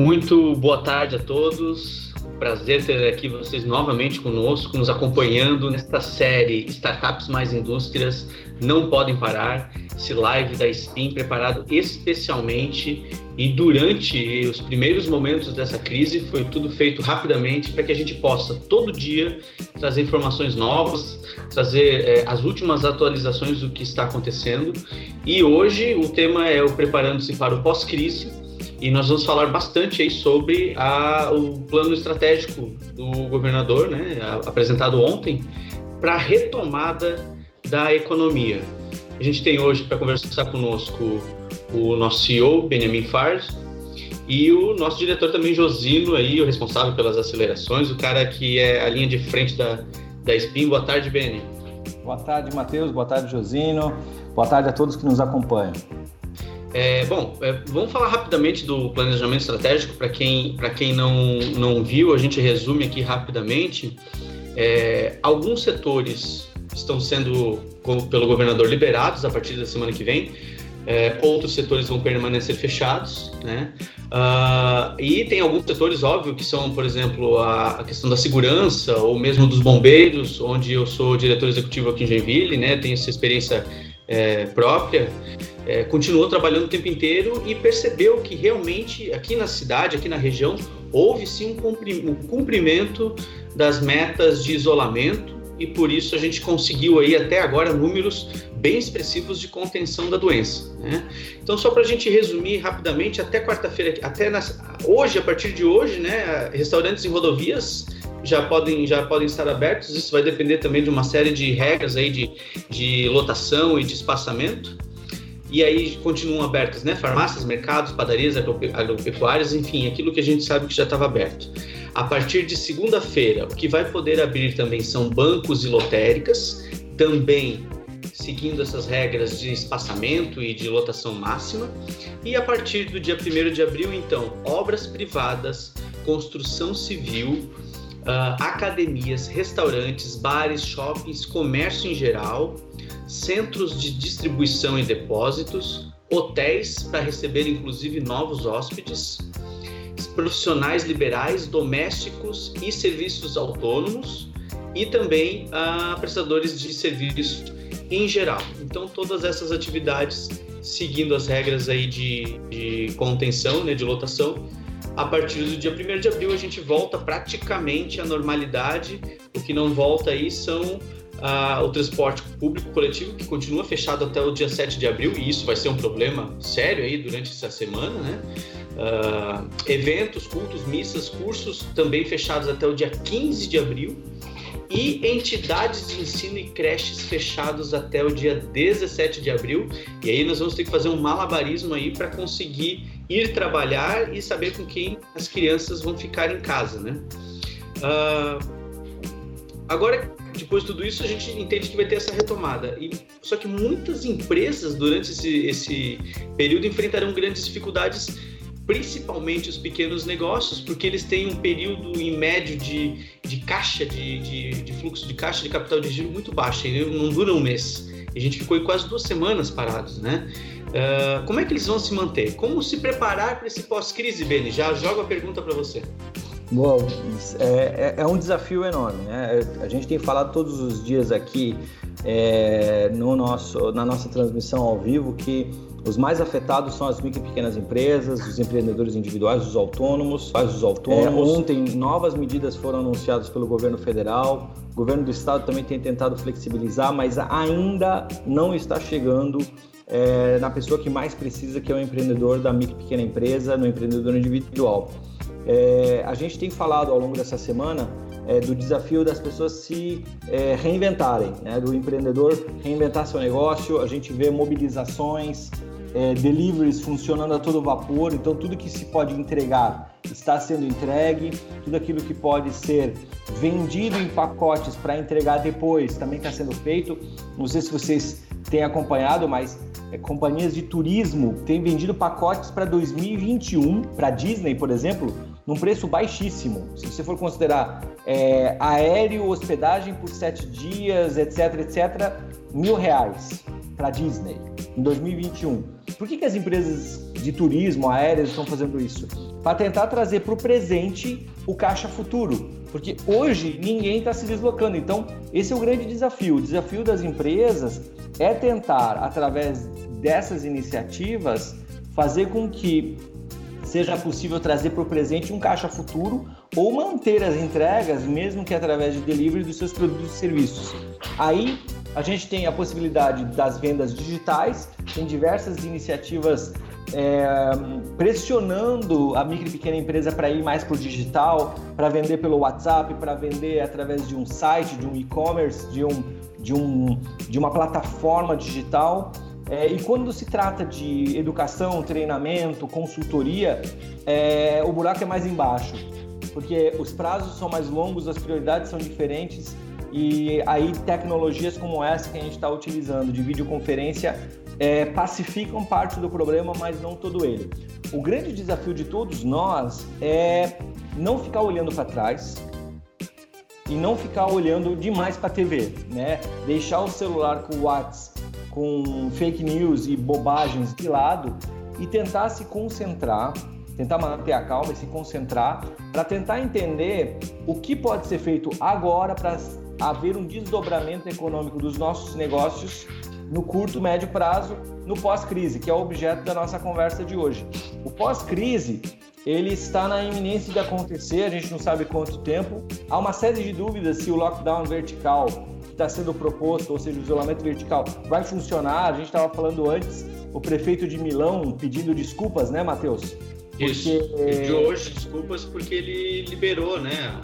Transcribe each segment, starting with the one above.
Muito boa tarde a todos. Prazer ter aqui vocês novamente conosco, nos acompanhando nesta série Startups mais Indústrias Não Podem Parar. Esse live da SPIN preparado especialmente e durante os primeiros momentos dessa crise foi tudo feito rapidamente para que a gente possa todo dia trazer informações novas, trazer é, as últimas atualizações do que está acontecendo. E hoje o tema é o preparando-se para o pós-crise e nós vamos falar bastante aí sobre a, o plano estratégico do governador, né, apresentado ontem, para a retomada da economia. A gente tem hoje para conversar conosco o nosso CEO, Benjamin Fars, e o nosso diretor também, Josino, aí, o responsável pelas acelerações, o cara que é a linha de frente da, da SPIN. Boa tarde, Benny. Boa tarde, Matheus. Boa tarde, Josino. Boa tarde a todos que nos acompanham. É, bom, é, vamos falar rapidamente do planejamento estratégico para quem, quem não, não viu, a gente resume aqui rapidamente. É, alguns setores estão sendo, pelo governador, liberados a partir da semana que vem, é, outros setores vão permanecer fechados, né? Uh, e tem alguns setores, óbvio, que são, por exemplo, a, a, questão da segurança ou mesmo dos bombeiros, onde eu sou diretor executivo aqui em Joinville, né? Tenho essa experiência é, própria é, continuou trabalhando o tempo inteiro e percebeu que realmente aqui na cidade, aqui na região, houve sim um cumprimento das metas de isolamento e por isso a gente conseguiu aí até agora números bem expressivos de contenção da doença. Né? Então só para a gente resumir rapidamente, até quarta-feira, até nas, hoje, a partir de hoje, né, restaurantes e rodovias já podem, já podem estar abertos. Isso vai depender também de uma série de regras aí de, de lotação e de espaçamento e aí continuam abertas, né? Farmácias, mercados, padarias, agropecuárias, enfim, aquilo que a gente sabe que já estava aberto. A partir de segunda-feira, o que vai poder abrir também são bancos e lotéricas, também seguindo essas regras de espaçamento e de lotação máxima. E a partir do dia 1 de abril, então, obras privadas, construção civil, uh, academias, restaurantes, bares, shoppings, comércio em geral, centros de distribuição e depósitos, hotéis para receber inclusive novos hóspedes, profissionais liberais, domésticos e serviços autônomos e também uh, prestadores de serviços em geral. Então todas essas atividades seguindo as regras aí de, de contenção, né, de lotação, a partir do dia 1 de abril a gente volta praticamente à normalidade. O que não volta aí são o transporte público coletivo, que continua fechado até o dia 7 de abril, e isso vai ser um problema sério aí durante essa semana, né? Ah, eventos, cultos, missas, cursos também fechados até o dia 15 de abril e entidades de ensino e creches fechados até o dia 17 de abril. E aí nós vamos ter que fazer um malabarismo aí para conseguir ir trabalhar e saber com quem as crianças vão ficar em casa, né? Uh, agora, depois de tudo isso, a gente entende que vai ter essa retomada. E, só que muitas empresas, durante esse, esse período, enfrentarão grandes dificuldades principalmente os pequenos negócios, porque eles têm um período em médio de, de caixa, de, de, de fluxo de caixa, de capital de giro muito baixo, e não dura um mês. A gente ficou quase duas semanas parados, né? Uh, como é que eles vão se manter? Como se preparar para esse pós-crise, Beni? Já jogo a pergunta para você. Bom, é, é, é, um desafio enorme, né? A gente tem falado todos os dias aqui é, no nosso, na nossa transmissão ao vivo que os mais afetados são as micro e pequenas empresas, os empreendedores individuais, os autônomos, os autônomos. É, ontem, novas medidas foram anunciadas pelo governo federal. O governo do estado também tem tentado flexibilizar, mas ainda não está chegando é, na pessoa que mais precisa, que é o empreendedor da micro e pequena empresa, no empreendedor individual. É, a gente tem falado ao longo dessa semana é, do desafio das pessoas se é, reinventarem, né? do empreendedor reinventar seu negócio. A gente vê mobilizações, é, deliveries funcionando a todo vapor, então tudo que se pode entregar está sendo entregue, tudo aquilo que pode ser vendido em pacotes para entregar depois também está sendo feito. Não sei se vocês têm acompanhado, mas é, companhias de turismo têm vendido pacotes para 2021, para Disney, por exemplo, num preço baixíssimo. Se você for considerar é, aéreo, hospedagem por sete dias, etc, etc, mil reais para Disney em 2021. Por que, que as empresas de turismo, aéreas estão fazendo isso, para tentar trazer para o presente o caixa futuro. Porque hoje ninguém está se deslocando. Então, esse é o grande desafio. O desafio das empresas é tentar, através dessas iniciativas, fazer com que seja possível trazer para o presente um caixa futuro ou manter as entregas, mesmo que através de delivery dos seus produtos e serviços. Aí a gente tem a possibilidade das vendas digitais, tem diversas iniciativas é, pressionando a micro e pequena empresa para ir mais para o digital, para vender pelo WhatsApp, para vender através de um site, de um e-commerce, de, um, de, um, de uma plataforma digital. É, e quando se trata de educação, treinamento, consultoria, é, o buraco é mais embaixo, porque os prazos são mais longos, as prioridades são diferentes e aí tecnologias como essa que a gente está utilizando de videoconferência é, pacificam parte do problema, mas não todo ele. O grande desafio de todos nós é não ficar olhando para trás e não ficar olhando demais para a TV, né? Deixar o celular com o WhatsApp, com fake news e bobagens de lado e tentar se concentrar, tentar manter a calma e se concentrar para tentar entender o que pode ser feito agora para haver um desdobramento econômico dos nossos negócios no curto, médio prazo, no pós-crise, que é o objeto da nossa conversa de hoje. O pós-crise, ele está na iminência de acontecer, a gente não sabe quanto tempo. Há uma série de dúvidas se o lockdown vertical está sendo proposto, ou seja, o isolamento vertical, vai funcionar. A gente estava falando antes, o prefeito de Milão pedindo desculpas, né, Matheus? Isso. De hoje, desculpas porque ele liberou, né,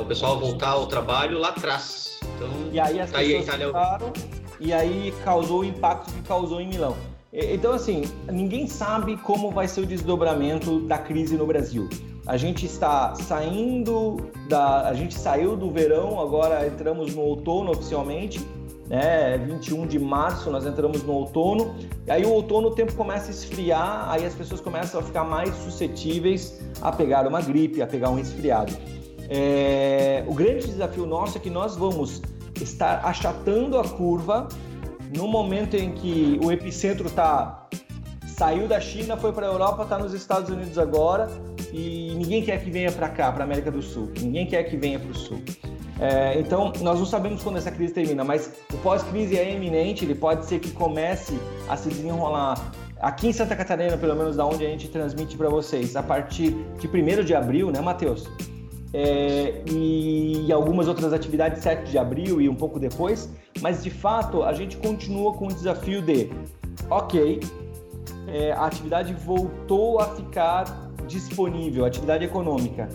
o pessoal voltar ao trabalho lá atrás. Então, e aí as tá pessoas aí Itália... ficaram e aí causou o impacto que causou em Milão. Então, assim, ninguém sabe como vai ser o desdobramento da crise no Brasil. A gente está saindo da. A gente saiu do verão, agora entramos no outono oficialmente, né? 21 de março nós entramos no outono. E aí o outono o tempo começa a esfriar, aí as pessoas começam a ficar mais suscetíveis a pegar uma gripe, a pegar um resfriado. É... O grande desafio nosso é que nós vamos estar achatando a curva no momento em que o epicentro tá saiu da China, foi para a Europa, está nos Estados Unidos agora e ninguém quer que venha para cá, para América do Sul. Ninguém quer que venha para o Sul. É, então, nós não sabemos quando essa crise termina, mas o pós-crise é iminente, ele pode ser que comece a se desenrolar aqui em Santa Catarina, pelo menos da onde a gente transmite para vocês, a partir de 1 de abril, né, Matheus? é, e, algumas outras atividades 7 de abril e um pouco depois, mas de fato a gente continua com o desafio de, ok, é, a atividade voltou a ficar disponível, atividade econômica.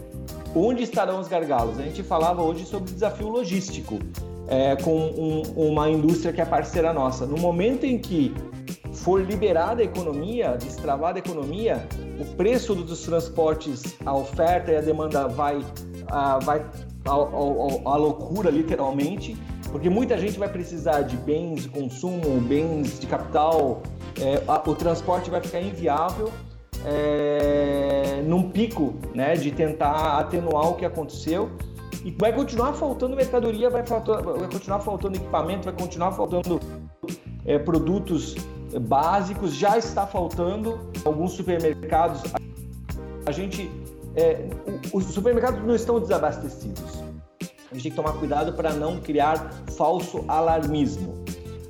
Onde estarão os gargalos? A gente falava hoje sobre desafio logístico é, com um, uma indústria que é parceira nossa. No momento em que for liberada a economia, destravada a economia, o preço dos transportes, a oferta e a demanda vai, a, vai a, loucura, literalmente, porque muita gente vai precisar de bens de consumo, bens de capital, é, a, o transporte vai ficar inviável é, num pico né, de tentar atenuar o que aconteceu. E vai continuar faltando mercadoria, vai, faltar, vai continuar faltando equipamento, vai continuar faltando é, produtos básicos, já está faltando alguns supermercados. A gente, é, os supermercados não estão desabastecidos. A gente tem que tomar cuidado para não criar falso alarmismo.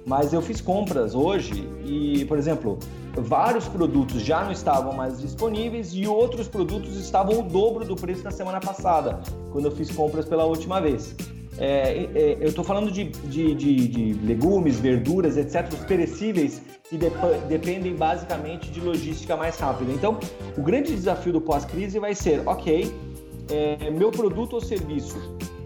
Mas eu fiz compras hoje e, por exemplo, vários produtos já não estavam mais disponíveis e outros produtos estavam o dobro do preço da semana passada, quando eu fiz compras pela última vez. É, é, eu estou falando de, de, de, de, legumes, verduras, etc., os perecíveis que dep dependem basicamente de logística mais rápida. Então, o grande desafio do pós-crise vai ser: ok, é, meu produto ou serviço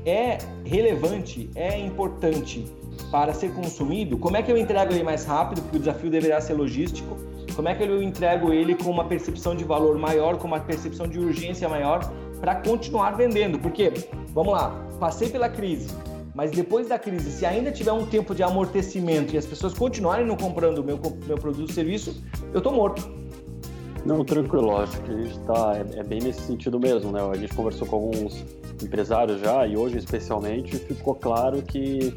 é relevante, é importante para ser consumido? Como é que eu entrego ele mais rápido? Porque o desafio deverá ser logístico. Como é que eu entrego ele com uma percepção de valor maior, com uma percepção de urgência maior, para continuar vendendo? Porque, vamos lá, passei pela crise, mas depois da crise, se ainda tiver um tempo de amortecimento e as pessoas continuarem não comprando o meu, meu produto ou serviço, eu estou morto. Não, tranquilo, acho que a gente está é, é, bem nesse sentido mesmo, né? A gente conversou com alguns empresários já e hoje especialmente ficou claro que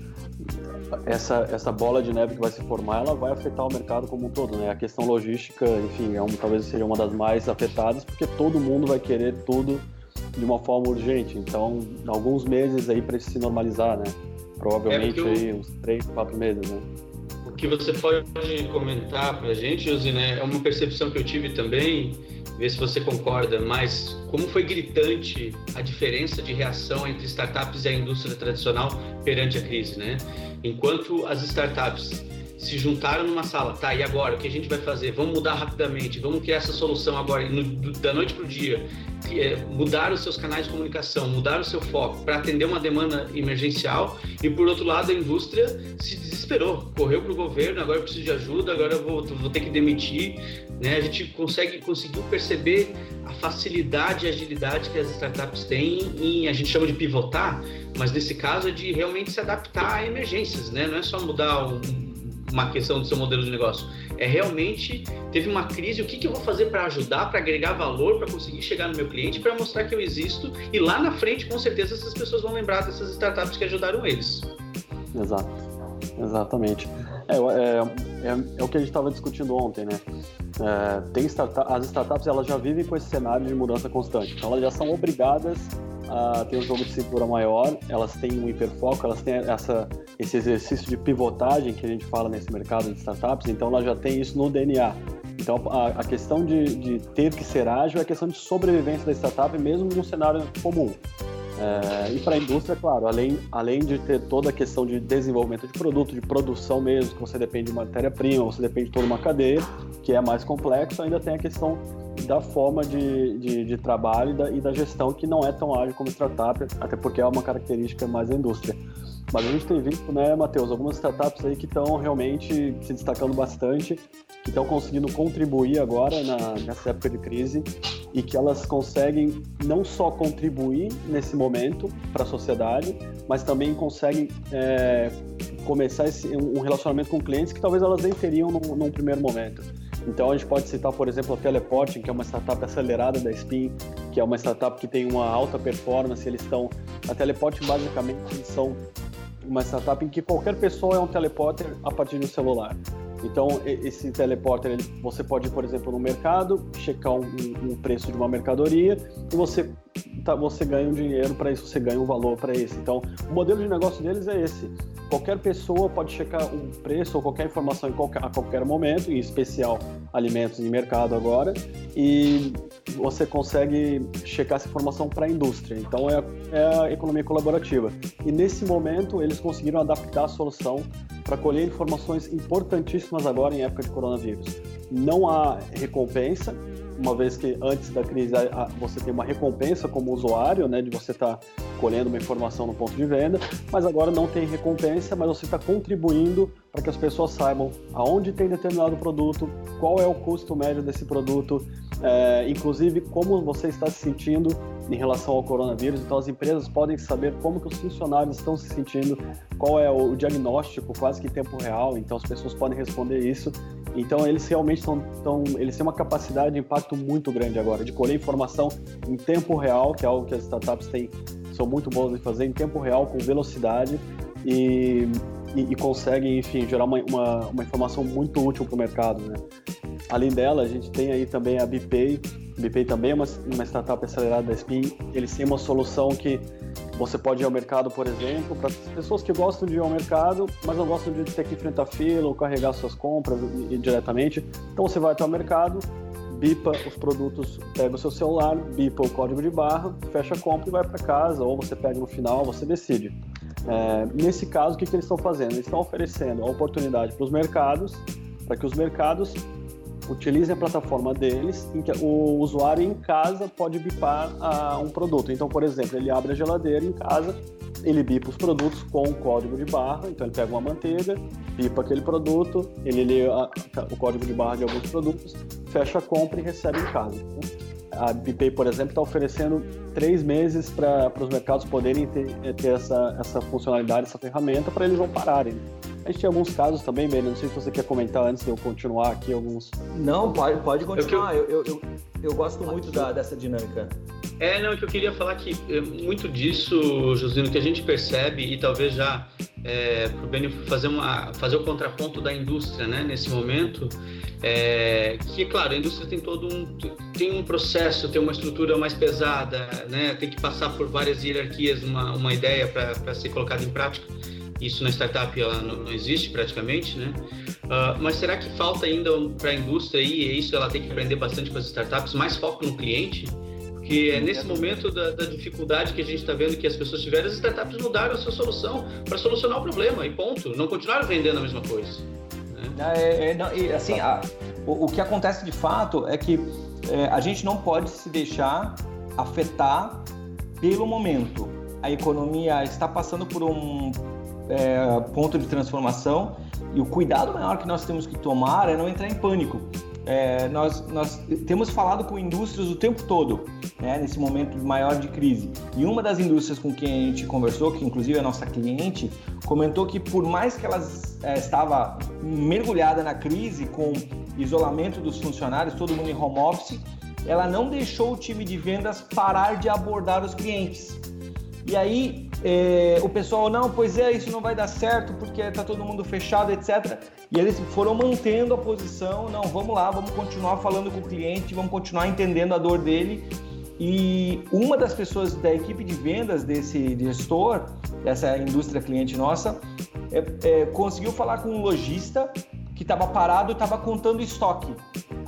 essa, essa bola de neve que vai se formar, ela vai afetar o mercado como um todo, né? A questão logística, enfim, é um, talvez seja uma das mais afetadas, porque todo mundo vai querer tudo de uma forma urgente. Então, alguns meses aí para se normalizar, né? Provavelmente é aí uns três, quatro meses, né? O que você pode comentar para a gente, Josi, né? É uma percepção que eu tive também, ver se você concorda, mas como foi gritante a diferença de reação entre startups e a indústria tradicional perante a crise, né? Enquanto as startups se juntaram numa sala, tá, e agora, o que a gente vai fazer? Vamos mudar rapidamente, vamos criar essa solução agora, no, da noite para o dia, mudar os seus canais de comunicação, mudar o seu foco para atender uma demanda emergencial, e por outro lado, a indústria se desesperou, correu para o governo, agora eu preciso de ajuda, agora eu vou, vou ter que demitir, né? A gente consegue, conseguiu perceber a facilidade e agilidade que as startups têm em, a gente chama de pivotar, mas nesse caso é de realmente se adaptar a emergências, né? Não é só mudar um, uma questão do seu modelo de negócio. É realmente teve uma crise, o que, que eu vou fazer para ajudar, para agregar valor, para conseguir chegar no meu cliente, para mostrar que eu existo e lá na frente, com certeza, essas pessoas vão lembrar dessas startups que ajudaram eles. Exato, exatamente. É, é, é, é o que a gente estava discutindo ontem, né? É, tem as startups elas já vivem com esse cenário de mudança constante, então elas já são obrigadas a ter um jogo de cintura maior, elas têm um hiperfoco, elas têm essa, esse exercício de pivotagem que a gente fala nesse mercado de startups, então ela já tem isso no DNA. Então a, a questão de, de, ter que ser ágil é a questão de sobrevivência da startup, mesmo num cenário comum. É, e para a indústria, claro, além, além de ter toda a questão de desenvolvimento de produto, de produção mesmo, que você depende de matéria-prima, você depende de toda uma cadeia, que é mais complexo, ainda tem a questão da forma de, de, de trabalho e da, e da, gestão que não é tão ágil como startup, até porque é uma característica mais da indústria. Mas a gente tem visto, né, Matheus, algumas startups aí que estão realmente se destacando bastante, que estão conseguindo contribuir agora na, nessa época de crise e que elas conseguem não só contribuir nesse momento para a sociedade, mas também conseguem é, começar esse, um relacionamento com clientes que talvez elas nem teriam num, num primeiro momento. Então a gente pode citar, por exemplo, a Teleporting, que é uma startup acelerada da Spin, que é uma startup que tem uma alta performance. Eles estão. A Teleporting basicamente são uma startup em que qualquer pessoa é um teleporter a partir do celular. Então, esse teleporter, ele, você pode ir, por exemplo, no mercado, checar um, um preço de uma mercadoria e você, tá, você ganha um dinheiro para isso, você ganha um valor para isso. Então, o modelo de negócio deles é esse. Qualquer pessoa pode checar um preço ou qualquer informação qualquer, a qualquer momento, em especial alimentos em mercado agora, e você consegue checar essa informação para a indústria. Então, é, é a economia colaborativa. E nesse momento, eles conseguiram adaptar a solução para colher informações importantíssimas agora em época de coronavírus. Não há recompensa, uma vez que antes da crise você tem uma recompensa como usuário, né, de você estar tá colhendo uma informação no ponto de venda, mas agora não tem recompensa, mas você está contribuindo para que as pessoas saibam aonde tem determinado produto, qual é o custo médio desse produto, é, inclusive como você está se sentindo em relação ao coronavírus. Então as empresas podem saber como que os funcionários estão se sentindo, qual é o diagnóstico quase que em tempo real. Então as pessoas podem responder isso. Então eles realmente estão, estão eles têm uma capacidade de impacto muito grande agora de colher informação em tempo real, que é algo que as startups têm são muito boas em fazer em tempo real com velocidade e e, e conseguem, enfim, gerar uma, uma, uma informação muito útil para o mercado, né? Além dela, a gente tem aí também a BPay. BPay também é uma, uma startup acelerada da SPIN. Eles têm uma solução que você pode ir ao mercado, por exemplo, para pessoas que gostam de ir ao mercado, mas não gostam de ter que enfrentar fila ou carregar suas compras diretamente. Então você vai até o mercado, bipa os produtos, pega o seu celular, bipa o código de barra, fecha a compra e vai para casa, ou você pega no final, você decide. É, nesse caso, o que, que eles estão fazendo? Eles estão oferecendo a oportunidade para os mercados, para que os mercados utilizem a plataforma deles, em que o usuário em casa pode bipar a, um produto. Então, por exemplo, ele abre a geladeira em casa, ele bipa os produtos com o código de barra, então ele pega uma manteiga, bipa aquele produto, ele lê a, o código de barra de alguns produtos, fecha a compra e recebe em casa. A BPay, por exemplo, está oferecendo três meses para os mercados poderem ter, ter essa, essa funcionalidade, essa ferramenta, para eles não pararem. A gente tem alguns casos também, Ben, não sei se você quer comentar antes de eu continuar aqui alguns. Não, pode, pode continuar. Eu, eu, eu, eu gosto muito da, dessa dinâmica. É, não, é que eu queria falar que é, muito disso, Josino, que a gente percebe e talvez já é, para o Benio fazer, uma, fazer o contraponto da indústria né, nesse momento, é, que, claro, a indústria tem todo um, tem um processo, tem uma estrutura mais pesada, né, tem que passar por várias hierarquias uma, uma ideia para ser colocada em prática. Isso na startup ela não, não existe praticamente, né? Uh, mas será que falta ainda para a indústria e isso ela tem que aprender bastante com as startups, mais foco no cliente? Porque é nesse momento da, da dificuldade que a gente está vendo que as pessoas tiveram, as startups mudaram a sua solução para solucionar o problema e ponto. Não continuaram vendendo a mesma coisa. Né? É, é, não, e, assim, a, o, o, que acontece de fato é que é, a gente não pode se deixar afetar pelo momento. A economia está passando por um é, ponto de transformação e o cuidado maior que nós temos que tomar é não entrar em pânico. É, nós, nós temos falado com indústrias o tempo todo, né, nesse momento maior de crise. E uma das indústrias com quem a gente conversou, que inclusive é nossa cliente, comentou que por mais que ela é, estava mergulhada na crise, com isolamento dos funcionários, todo mundo em home office, ela não deixou o time de vendas parar de abordar os clientes. E aí é, o pessoal, não, pois é, isso não vai dar certo porque está todo mundo fechado, etc. E eles foram mantendo a posição, não, vamos lá, vamos continuar falando com o cliente, vamos continuar entendendo a dor dele. E uma das pessoas da equipe de vendas desse gestor, dessa indústria cliente nossa, é, é, conseguiu falar com um lojista que estava parado e estava contando estoque.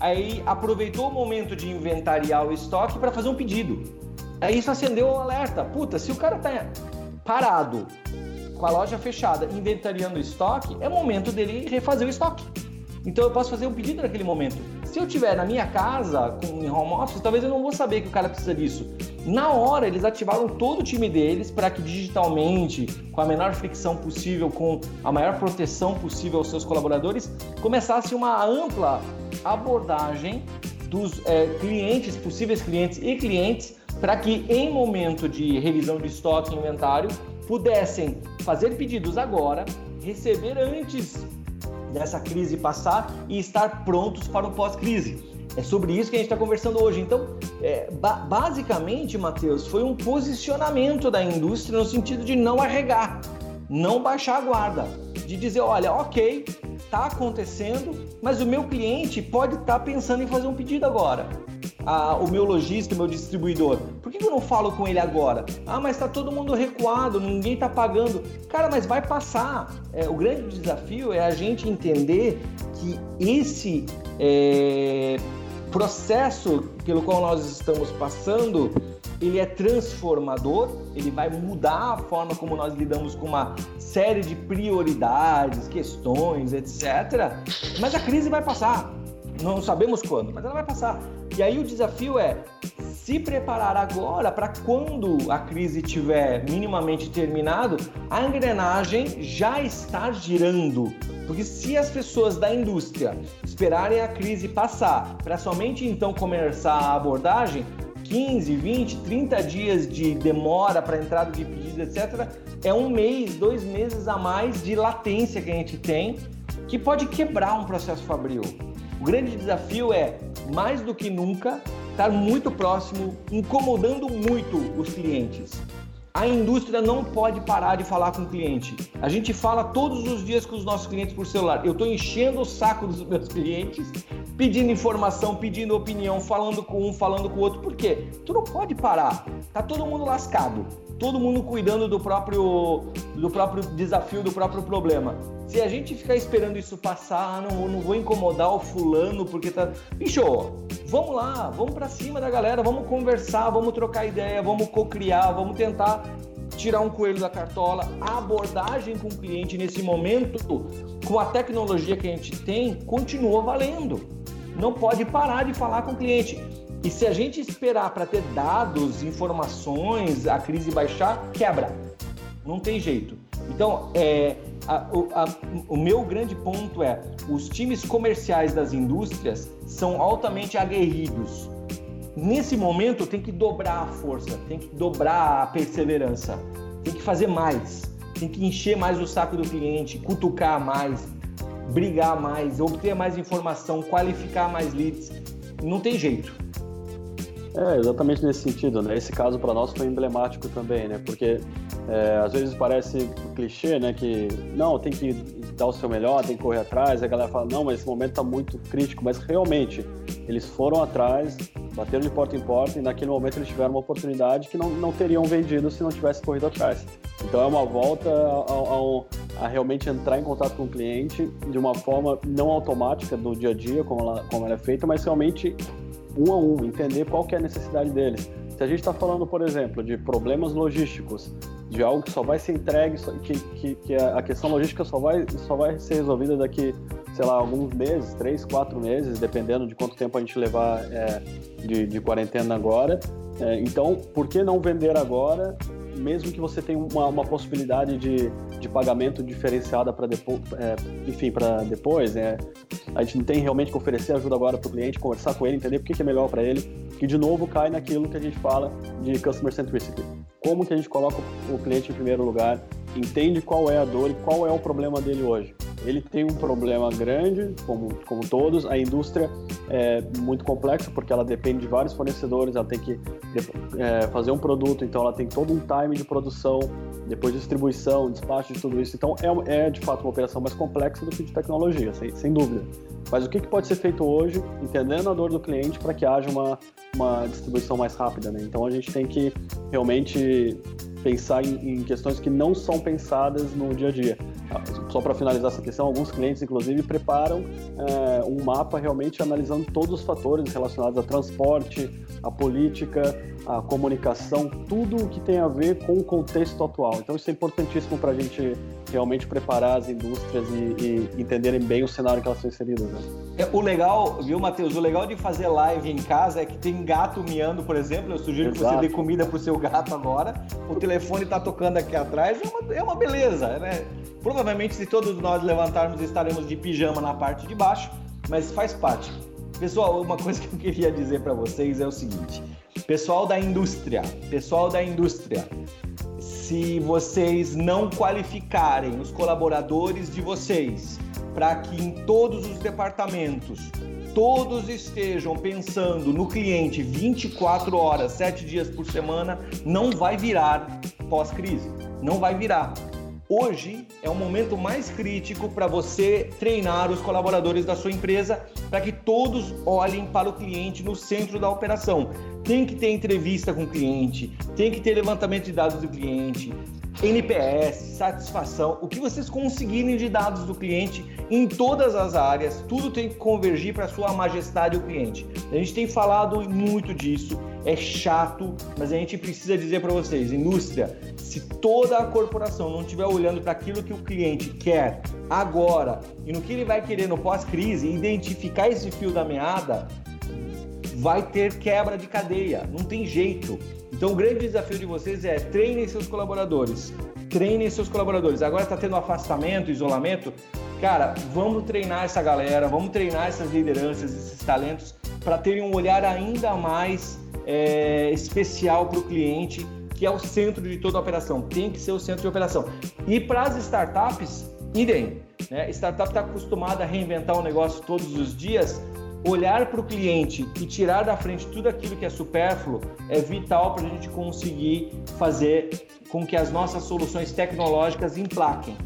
Aí aproveitou o momento de inventariar o estoque para fazer um pedido. Aí isso acendeu o alerta. Puta, se o cara tá parado, com a loja fechada, inventariando estoque, é momento dele refazer o estoque. Então eu posso fazer um pedido naquele momento. Se eu tiver na minha casa, com, em home office, talvez eu não vou saber que o cara precisa disso. Na hora, eles ativaram todo o time deles para que digitalmente, com a menor fricção possível, com a maior proteção possível aos seus colaboradores, começasse uma ampla abordagem dos é, clientes, possíveis clientes e clientes, para que em momento de revisão de estoque e inventário pudessem fazer pedidos agora, receber antes dessa crise passar e estar prontos para o pós-crise. É sobre isso que a gente está conversando hoje. Então, é, ba basicamente, Matheus, foi um posicionamento da indústria no sentido de não arregar, não baixar a guarda, de dizer, olha, ok, está acontecendo, mas o meu cliente pode estar tá pensando em fazer um pedido agora a, o meu lojista, o meu distribuidor? Por que eu não falo com ele agora? Ah, mas está todo mundo recuado, ninguém está pagando. Cara, mas vai passar. É, o grande desafio é a gente entender que esse é, processo pelo qual nós estamos passando ele é transformador, ele vai mudar a forma como nós lidamos com uma série de prioridades, questões, etc. Mas a crise vai passar. Não sabemos quando, mas ela vai passar. E aí o desafio é se preparar agora para quando a crise tiver minimamente terminado, a engrenagem já estar girando. Porque se as pessoas da indústria esperarem a crise passar para somente então começar a abordagem, 15, 20, 30 dias de demora para entrada de pedidos, etc., é um mês, dois meses a mais de latência que a gente tem, que pode quebrar um processo fabril. O grande desafio é, mais do que nunca, estar muito próximo, incomodando muito os clientes. A indústria não pode parar de falar com o cliente. A gente fala todos os dias com os nossos clientes por celular. Eu estou enchendo o saco dos meus clientes, pedindo informação, pedindo opinião, falando com um, falando com o outro. Por quê? Tu não pode parar. Tá todo mundo lascado todo mundo cuidando do próprio, do próprio desafio, do próprio problema. Se a gente ficar esperando isso passar, ah, não, não vou incomodar o fulano porque tá. Bicho, vamos lá, vamos para cima da galera, vamos conversar, vamos trocar ideia, vamos co-criar, vamos tentar tirar um coelho da cartola. A abordagem com o cliente nesse momento, com a tecnologia que a gente tem, continua valendo. Não pode parar de falar com o cliente. E se a gente esperar para ter dados, informações, a crise baixar, quebra. Não tem jeito. Então, é, a, a, o meu grande ponto é: os times comerciais das indústrias são altamente aguerridos. Nesse momento, tem que dobrar a força, tem que dobrar a perseverança, tem que fazer mais, tem que encher mais o saco do cliente, cutucar mais, brigar mais, obter mais informação, qualificar mais leads. Não tem jeito. É, exatamente nesse sentido, né? Esse caso para nós foi emblemático também, né? Porque é, às vezes parece clichê, né? Que não, tem que dar o seu melhor, tem que correr atrás. A galera fala, não, mas esse momento está muito crítico. Mas realmente, eles foram atrás, bateram de porta em porta e naquele momento eles tiveram uma oportunidade que não, não teriam vendido se não tivesse corrido atrás. Então é uma volta ao, a realmente entrar em contato com o cliente de uma forma não automática do dia a dia, como ela, como ela é feita, mas realmente um a um, entender qual que é a necessidade deles. Se a gente está falando, por exemplo, de problemas logísticos, de algo que só vai ser entregue, que, que, que a questão logística só vai, só vai ser resolvida daqui, sei lá, alguns meses, três, quatro meses, dependendo de quanto tempo a gente levar é, de, de quarentena agora. É, então, por que não vender agora mesmo que você tenha uma, uma possibilidade de, de pagamento diferenciada para depois, é, enfim, para depois, né? A gente não tem realmente que oferecer ajuda agora para o cliente, conversar com ele, entender o que, que é melhor para ele, que de novo cai naquilo que a gente fala de customer centricity. Como que a gente coloca o cliente em primeiro lugar, entende qual é a dor e qual é o problema dele hoje ele tem um problema grande, como, como todos. A indústria é muito complexa porque ela depende de vários fornecedores, ela tem que é, fazer um produto, então ela tem todo um time de produção, depois distribuição, despacho de tudo isso. Então é, é de fato uma operação mais complexa do que de tecnologia, sem, sem dúvida. Mas o que, que pode ser feito hoje, entendendo a dor do cliente, para que haja uma, uma distribuição mais rápida? Né? Então a gente tem que realmente pensar em, em questões que não são pensadas no dia a dia. Só para finalizar essa questão, alguns clientes, inclusive, preparam é, um mapa realmente analisando todos os fatores relacionados a transporte, a política, a comunicação, tudo o que tem a ver com o contexto atual. Então, isso é importantíssimo para a gente realmente preparar as indústrias e, e, entenderem bem o cenário que elas estão inseridas. Né? É, o legal, viu, Matheus? O legal de fazer live em casa é que tem gato miando, por exemplo. Eu sugiro Exato. que você dê comida para o seu gato agora. O telefone está tocando aqui atrás. É uma, é uma beleza, né? Provavelmente, se todos nós levantarmos, estaremos de pijama na parte de baixo, mas faz parte. Pessoal, uma coisa que eu queria dizer para vocês é o seguinte: pessoal da indústria, pessoal da indústria, se vocês não qualificarem os colaboradores de vocês para que em todos os departamentos todos estejam pensando no cliente 24 horas, 7 dias por semana, não vai virar pós-crise. Não vai virar. Hoje é o momento mais crítico para você treinar os colaboradores da sua empresa para que todos olhem para o cliente no centro da operação. Tem que ter entrevista com o cliente, tem que ter levantamento de dados do cliente, NPS, satisfação, o que vocês conseguirem de dados do cliente em todas as áreas, tudo tem que convergir para sua majestade o cliente. A gente tem falado muito disso, é chato, mas a gente precisa dizer para vocês, indústria, se toda a corporação não estiver olhando para aquilo que o cliente quer agora e no que ele vai querer no pós-crise, identificar esse fio da meada, vai ter quebra de cadeia, não tem jeito. Então o grande desafio de vocês é treinem seus colaboradores. Treinem seus colaboradores. Agora está tendo afastamento, isolamento. Cara, vamos treinar essa galera, vamos treinar essas lideranças, esses talentos, para terem um olhar ainda mais é, especial para o cliente, que é o centro de toda a operação. Tem que ser o centro de operação. E para as startups, idem. Né? Startup está acostumada a reinventar o negócio todos os dias olhar para o cliente e tirar da frente tudo aquilo que é supérfluo é vital para a gente conseguir fazer com que as nossas soluções tecnológicas emplaquem.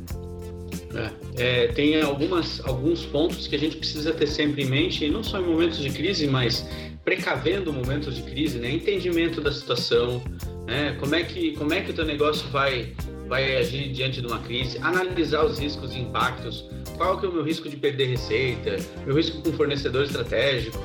É, é, tem algumas, alguns pontos que a gente precisa ter sempre em mente, e não só em momentos de crise, mas precavendo momentos de crise, né? entendimento da situação, né? como, é que, como é que o teu negócio vai, vai agir diante de uma crise, analisar os riscos e impactos, qual que é o meu risco de perder receita, meu risco com fornecedor estratégico,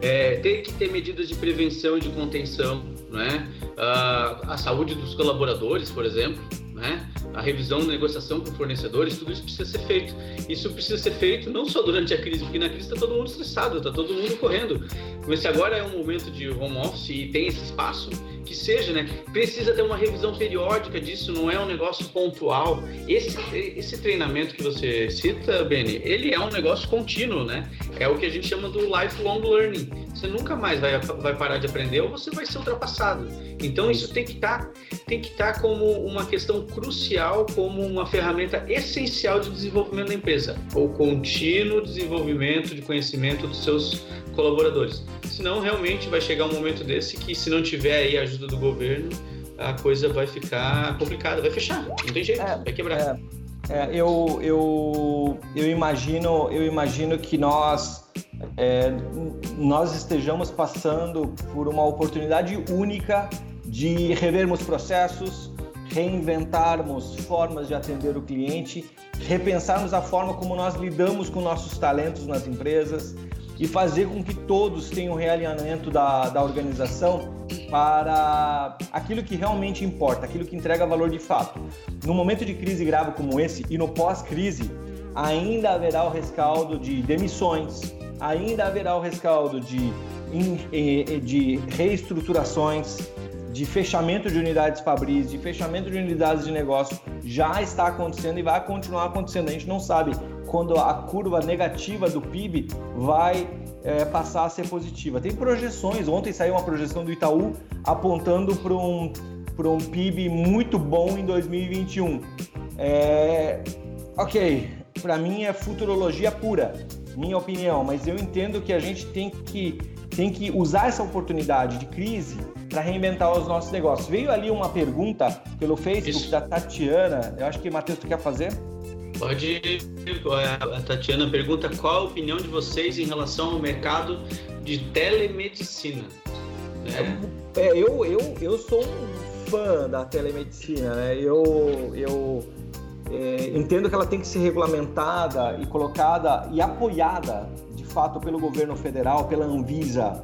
é, tem que ter medidas de prevenção e de contenção, né? a saúde dos colaboradores, por exemplo, né? a revisão, negociação com fornecedores, tudo isso precisa ser feito. Isso precisa ser feito não só durante a crise, porque na crise está todo mundo estressado, está todo mundo correndo. Mas se agora é um momento de home office e tem esse espaço, que seja, né? Precisa ter uma revisão periódica disso, não é um negócio pontual. Esse, esse treinamento que você cita, Beni, ele é um negócio contínuo, né? É o que a gente chama do lifelong learning. Você nunca mais vai, vai parar de aprender ou você vai ser ultrapassado. Então isso tem que estar tá tem que estar como uma questão crucial, como uma ferramenta essencial de desenvolvimento da empresa, o contínuo desenvolvimento de conhecimento dos seus colaboradores. Senão, realmente vai chegar um momento desse que, se não tiver aí a ajuda do governo, a coisa vai ficar complicada, vai fechar, não tem jeito, é, vai quebrar. É, é, eu, eu, eu, imagino, eu imagino que nós, é, nós estejamos passando por uma oportunidade única de revermos processos, reinventarmos formas de atender o cliente, repensarmos a forma como nós lidamos com nossos talentos nas empresas, e fazer com que todos tenham realinhamento da, da organização para aquilo que realmente importa, aquilo que entrega valor de fato. No momento de crise grave como esse e no pós-crise, ainda haverá o rescaldo de demissões, ainda haverá o rescaldo de, de reestruturações, de fechamento de unidades fabris, de fechamento de unidades de negócio, já está acontecendo e vai continuar acontecendo. A gente não sabe quando a curva negativa do PIB vai é, passar a ser positiva. Tem projeções, ontem saiu uma projeção do Itaú apontando para um, um PIB muito bom em 2021. É, ok, para mim é futurologia pura, minha opinião, mas eu entendo que a gente tem que, tem que usar essa oportunidade de crise para reinventar os nossos negócios. Veio ali uma pergunta pelo Facebook Isso. da Tatiana, eu acho que, Matheus, tu quer fazer? Pode. A Tatiana pergunta qual a opinião de vocês em relação ao mercado de telemedicina. Né? É, eu, eu, eu sou um fã da telemedicina, né? Eu, eu é, entendo que ela tem que ser regulamentada e colocada e apoiada, de fato, pelo governo federal, pela Anvisa,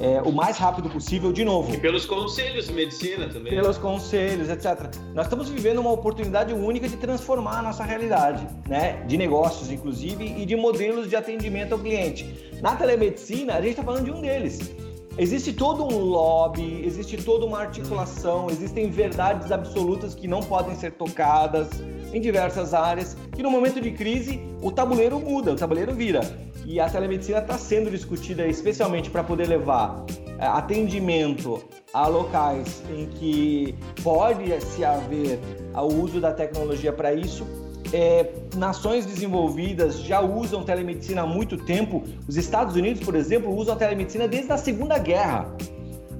é, o mais rápido possível, de novo. E pelos conselhos de medicina também. Pelos conselhos, etc. Nós estamos vivendo uma oportunidade única de transformar a nossa realidade, né? De negócios, inclusive, e de modelos de atendimento ao cliente. Na telemedicina, a gente está falando de um deles. Existe todo um lobby, existe toda uma articulação, existem verdades absolutas que não podem ser tocadas em diversas áreas, que no momento de crise o tabuleiro muda, o tabuleiro vira e a telemedicina está sendo discutida especialmente para poder levar é, atendimento a locais em que pode se haver o uso da tecnologia para isso. É, nações desenvolvidas já usam telemedicina há muito tempo. Os Estados Unidos, por exemplo, usam a telemedicina desde a Segunda Guerra.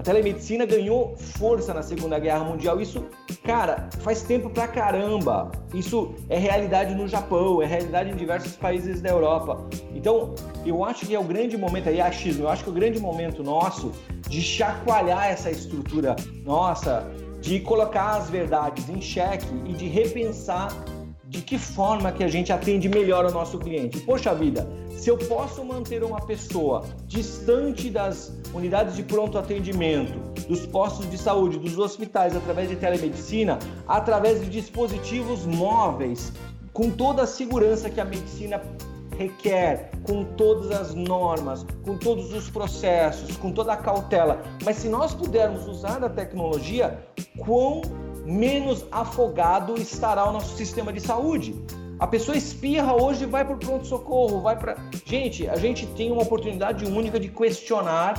A telemedicina ganhou força na Segunda Guerra Mundial. Isso, cara, faz tempo pra caramba. Isso é realidade no Japão, é realidade em diversos países da Europa. Então, eu acho que é o grande momento aí, achismo, eu acho que é o grande momento nosso de chacoalhar essa estrutura nossa, de colocar as verdades em xeque e de repensar de que forma que a gente atende melhor o nosso cliente. Poxa vida, se eu posso manter uma pessoa distante das unidades de pronto atendimento, dos postos de saúde, dos hospitais, através de telemedicina, através de dispositivos móveis, com toda a segurança que a medicina requer, com todas as normas, com todos os processos, com toda a cautela. Mas se nós pudermos usar a tecnologia, quão menos afogado estará o nosso sistema de saúde. A pessoa espirra hoje vai para o pronto-socorro, vai para. Gente, a gente tem uma oportunidade única de questionar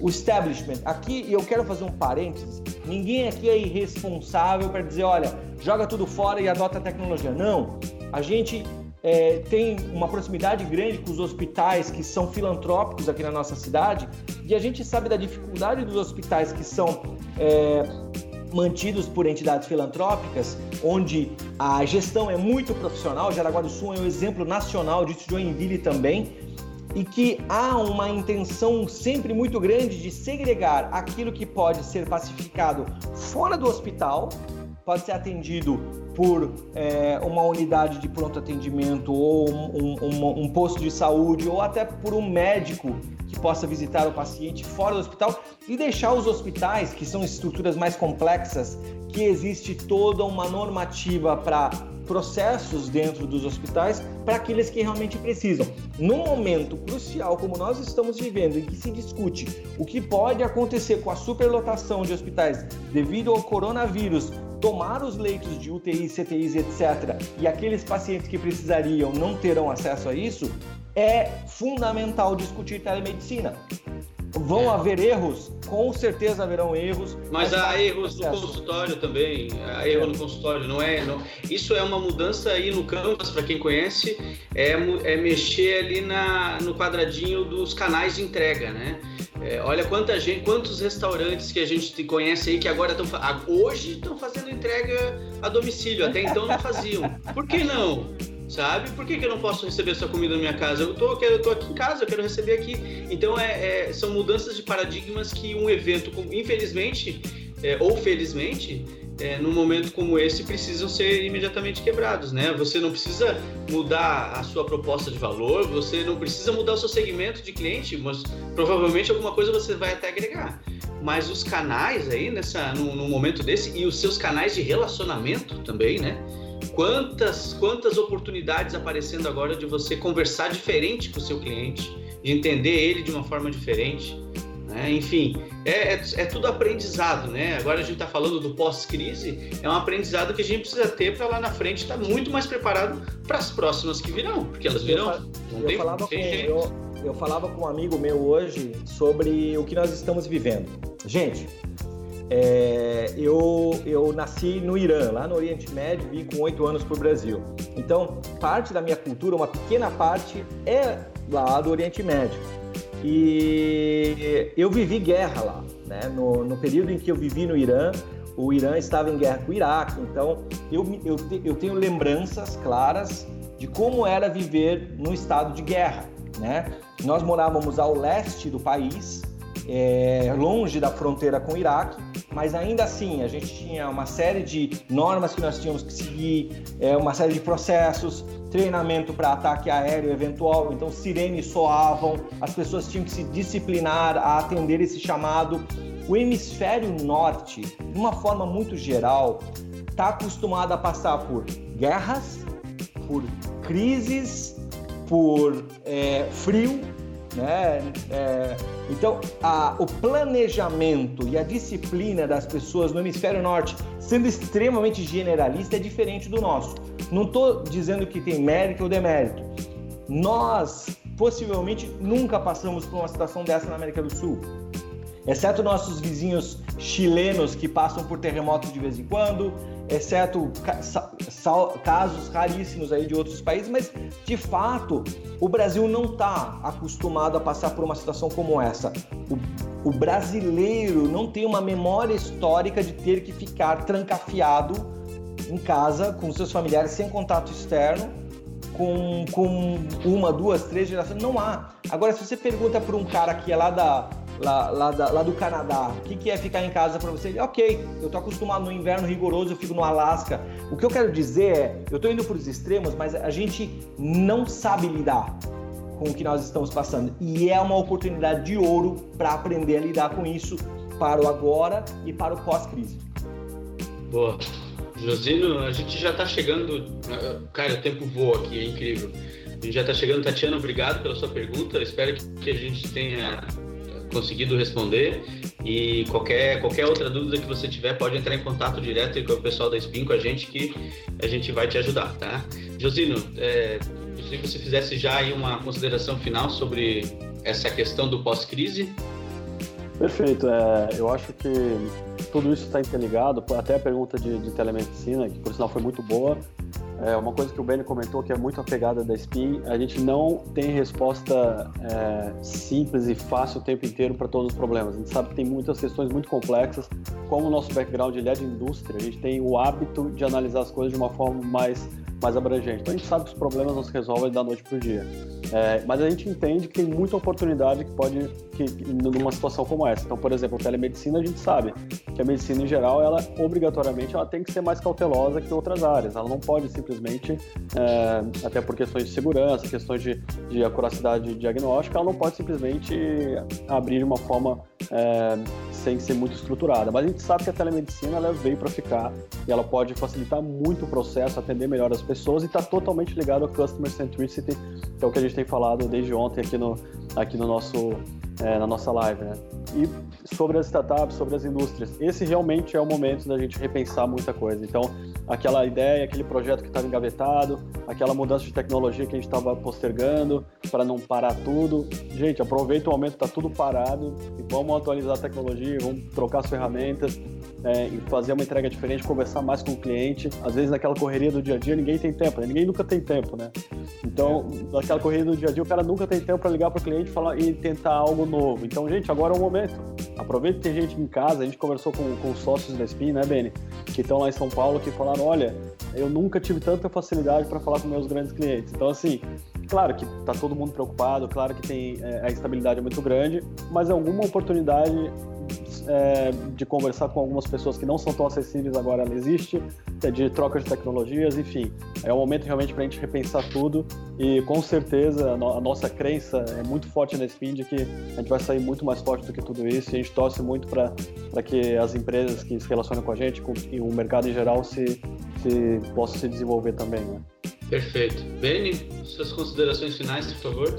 o establishment. Aqui, eu quero fazer um parênteses: ninguém aqui é irresponsável para dizer, olha, joga tudo fora e adota a tecnologia. Não. A gente é, tem uma proximidade grande com os hospitais que são filantrópicos aqui na nossa cidade e a gente sabe da dificuldade dos hospitais que são é, mantidos por entidades filantrópicas, onde a gestão é muito profissional. Jaraguá do Sul é um exemplo nacional disso, Joinville também, e que há uma intenção sempre muito grande de segregar aquilo que pode ser pacificado fora do hospital, pode ser atendido por é, uma unidade de pronto atendimento ou um, um, um, posto de saúde ou até por um médico que possa visitar o paciente fora do hospital e deixar os hospitais, que são estruturas mais complexas, que existe toda uma normativa para processos dentro dos hospitais para aqueles que realmente precisam. No momento crucial como nós estamos vivendo, em que se discute o que pode acontecer com a superlotação de hospitais devido ao coronavírus, tomar os leitos de UTI, CTIs, etc., e aqueles pacientes que precisariam não terão acesso a isso, é fundamental discutir telemedicina. Vão é. haver erros? Com certeza haverão erros. Mas, há erros no consultório também. Há erro no consultório, não é? Não... Isso é uma mudança aí no Canvas, para quem conhece, é, é mexer ali na, no quadradinho dos canais de entrega, né? É, olha quanta gente, quantos restaurantes que a gente conhece aí que agora estão hoje estão fazendo entrega a domicílio, até então não faziam. Por que não? sabe? Por que, que eu não posso receber sua comida na minha casa? Eu tô, eu, tô aqui em casa, eu quero receber aqui. Então, é, é são mudanças de paradigmas que um evento, infelizmente é, ou felizmente, é, num momento como esse, precisam ser imediatamente quebrados, né? Você não precisa mudar a sua proposta de valor, você não precisa mudar o seu segmento de cliente, mas provavelmente alguma coisa você vai até agregar. Mas os canais aí, nessa, num, momento desse, e os seus canais de relacionamento também, né? Quantas, quantas oportunidades aparecendo agora de você conversar diferente com o seu cliente, de entender ele de uma forma diferente. Né? Enfim, é, é, é, tudo aprendizado, né? Agora a gente está falando do pós-crise, é um aprendizado que a gente precisa ter para lá na frente estar tá muito mais preparado para as próximas que virão, porque elas virão. Eu, não eu tem, falava tem com, jeito. Eu, eu falava com um amigo meu hoje sobre o que nós estamos vivendo. Gente, é, eu, eu nasci no Irã, lá no Oriente Médio, vim com oito anos para o Brasil. Então, parte da minha cultura, uma pequena parte, é lá do Oriente Médio. E eu vivi guerra lá, né? No, no período em que eu vivi no Irã, o Irã estava em guerra com o Iraque, então eu, eu, eu tenho lembranças claras de como era viver no estado de guerra, né? Nós morávamos ao leste do país, é, longe da fronteira com o Iraque, mas ainda assim a gente tinha uma série de normas que nós tínhamos que seguir, é, uma série de processos, treinamento para ataque aéreo eventual, então sirenes soavam, as pessoas tinham que se disciplinar a atender esse chamado. O hemisfério norte, de uma forma muito geral, está acostumado a passar por guerras, por crises, por é, frio, né? É, então, a, o planejamento e a disciplina das pessoas no hemisfério norte, sendo extremamente generalista, é diferente do nosso. Não estou dizendo que tem mérito ou demérito. Nós, possivelmente, nunca passamos por uma situação dessa na América do Sul. Exceto nossos vizinhos chilenos que passam por terremotos de vez em quando, exceto casos raríssimos aí de outros países, mas de fato o Brasil não está acostumado a passar por uma situação como essa. O, o, brasileiro não tem uma memória histórica de ter que ficar trancafiado em casa com seus familiares sem contato externo, com, com uma, duas, três gerações. Não há. Agora, se você pergunta para um cara que é lá da lá, lá, lá do Canadá, o que, que é ficar em casa para você? Ok, eu tô acostumado no inverno rigoroso, eu fico no Alasca. O que eu quero dizer é, eu tô indo para os extremos, mas a gente não sabe lidar com o que nós estamos passando. E é uma oportunidade de ouro para aprender a lidar com isso para o agora e para o pós-crise. Boa. Josino, a gente já está chegando. Cara, o tempo voa aqui, é incrível. A gente já está chegando. Tatiana, obrigado pela sua pergunta. espero que a gente tenha conseguido responder. E qualquer, qualquer outra dúvida que você tiver, pode entrar em contato direto com o pessoal da Spin, com a gente, que a gente vai te ajudar, tá? Josino, é, se você fizesse já aí uma consideração final sobre essa questão do pós-crise. Perfeito. É, eu acho que tudo isso está interligado, até a pergunta de, de telemedicina, que por sinal foi muito boa, é uma coisa que o Benny comentou que é muito apegada da SPIN, a gente não tem resposta é, simples e fácil o tempo inteiro para todos os problemas. A gente sabe que tem muitas questões muito complexas, como o nosso background ele é de indústria, a gente tem o hábito de analisar as coisas de uma forma mais, mais abrangente. Então a gente sabe que os problemas não se resolvem da noite para o dia. É, mas a gente entende que tem muita oportunidade que pode, que, numa situação como essa. Então, por exemplo, a telemedicina, a gente sabe que a medicina em geral, ela obrigatoriamente, ela tem que ser mais cautelosa que outras áreas. Ela não pode simplesmente, é, até por questões de segurança, questões de, de acuracidade diagnóstica, ela não pode simplesmente abrir de uma forma é, sem ser muito estruturada. Mas a gente sabe que a telemedicina ela veio para ficar e ela pode facilitar muito o processo, atender melhor as pessoas e está totalmente ligado ao customer centricity, que é o que a gente tem falado desde ontem aqui no, aqui no nosso, é, na nossa live. Né? E sobre as startups, sobre as indústrias, esse realmente é o momento da gente repensar muita coisa. Então, aquela ideia, aquele projeto que estava engavetado, aquela mudança de tecnologia que a gente estava postergando para não parar tudo. Gente, aproveita o momento, está tudo parado e vamos atualizar a tecnologia, vamos trocar as ferramentas, é, fazer uma entrega diferente, conversar mais com o cliente. Às vezes naquela correria do dia a dia ninguém tem tempo, né? ninguém nunca tem tempo, né? Então, naquela correria do dia a dia o cara nunca tem tempo para ligar para o cliente falar e tentar algo novo. Então, gente, agora é o momento. Aproveita que tem gente em casa, a gente conversou com, com os sócios da Spin, né, Beni? Que estão lá em São Paulo, que falaram, olha, eu nunca tive tanta facilidade para falar com meus grandes clientes. Então, assim, claro que está todo mundo preocupado, claro que tem é, a instabilidade é muito grande, mas alguma oportunidade é, de conversar com algumas pessoas que não são tão acessíveis agora ela existe, é de troca de tecnologias, enfim. É o momento realmente para a gente repensar tudo e com certeza a, no, a, nossa crença é muito forte na Spin de que a gente vai sair muito mais forte do que tudo isso e a gente torce muito para que as empresas que se relacionam com a gente com, e o mercado em geral se, se possa se desenvolver também, né? Perfeito. Beni, suas considerações finais, por favor.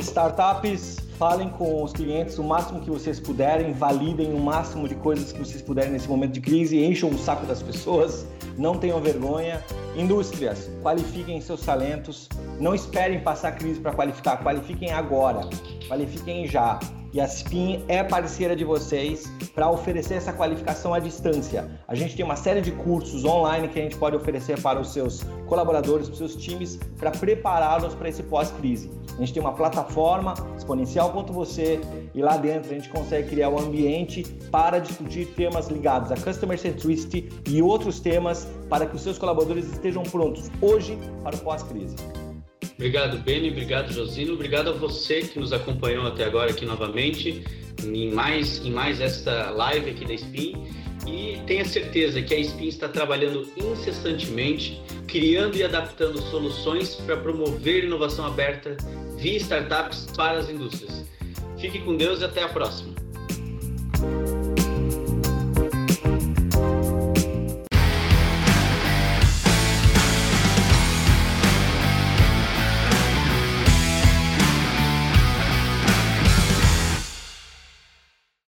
Startups, falem com os clientes o máximo que vocês puderem, validem o máximo de coisas que vocês puderem nesse momento de crise, encham o saco das pessoas, não tenham vergonha. Indústrias, qualifiquem seus talentos, não esperem passar a crise para qualificar, qualifiquem agora, qualifiquem já e a SPIN é parceira de vocês para oferecer essa qualificação à distância. A gente tem uma série de cursos online que a gente pode oferecer para os seus colaboradores, para os seus times, para prepará-los para esse pós-crise. A gente tem uma plataforma exponencial.você e lá dentro a gente consegue criar um ambiente para discutir temas ligados a Customer Centricity e outros temas para que os seus colaboradores estejam prontos hoje para o pós-crise. Obrigado, Beni. Obrigado, Josino. Obrigado a você que nos acompanhou até agora aqui novamente em mais, em mais esta live aqui da Spin. E tenha certeza que a Spin está trabalhando incessantemente, criando e adaptando soluções para promover inovação aberta via startups para as indústrias. Fique com Deus e até a próxima.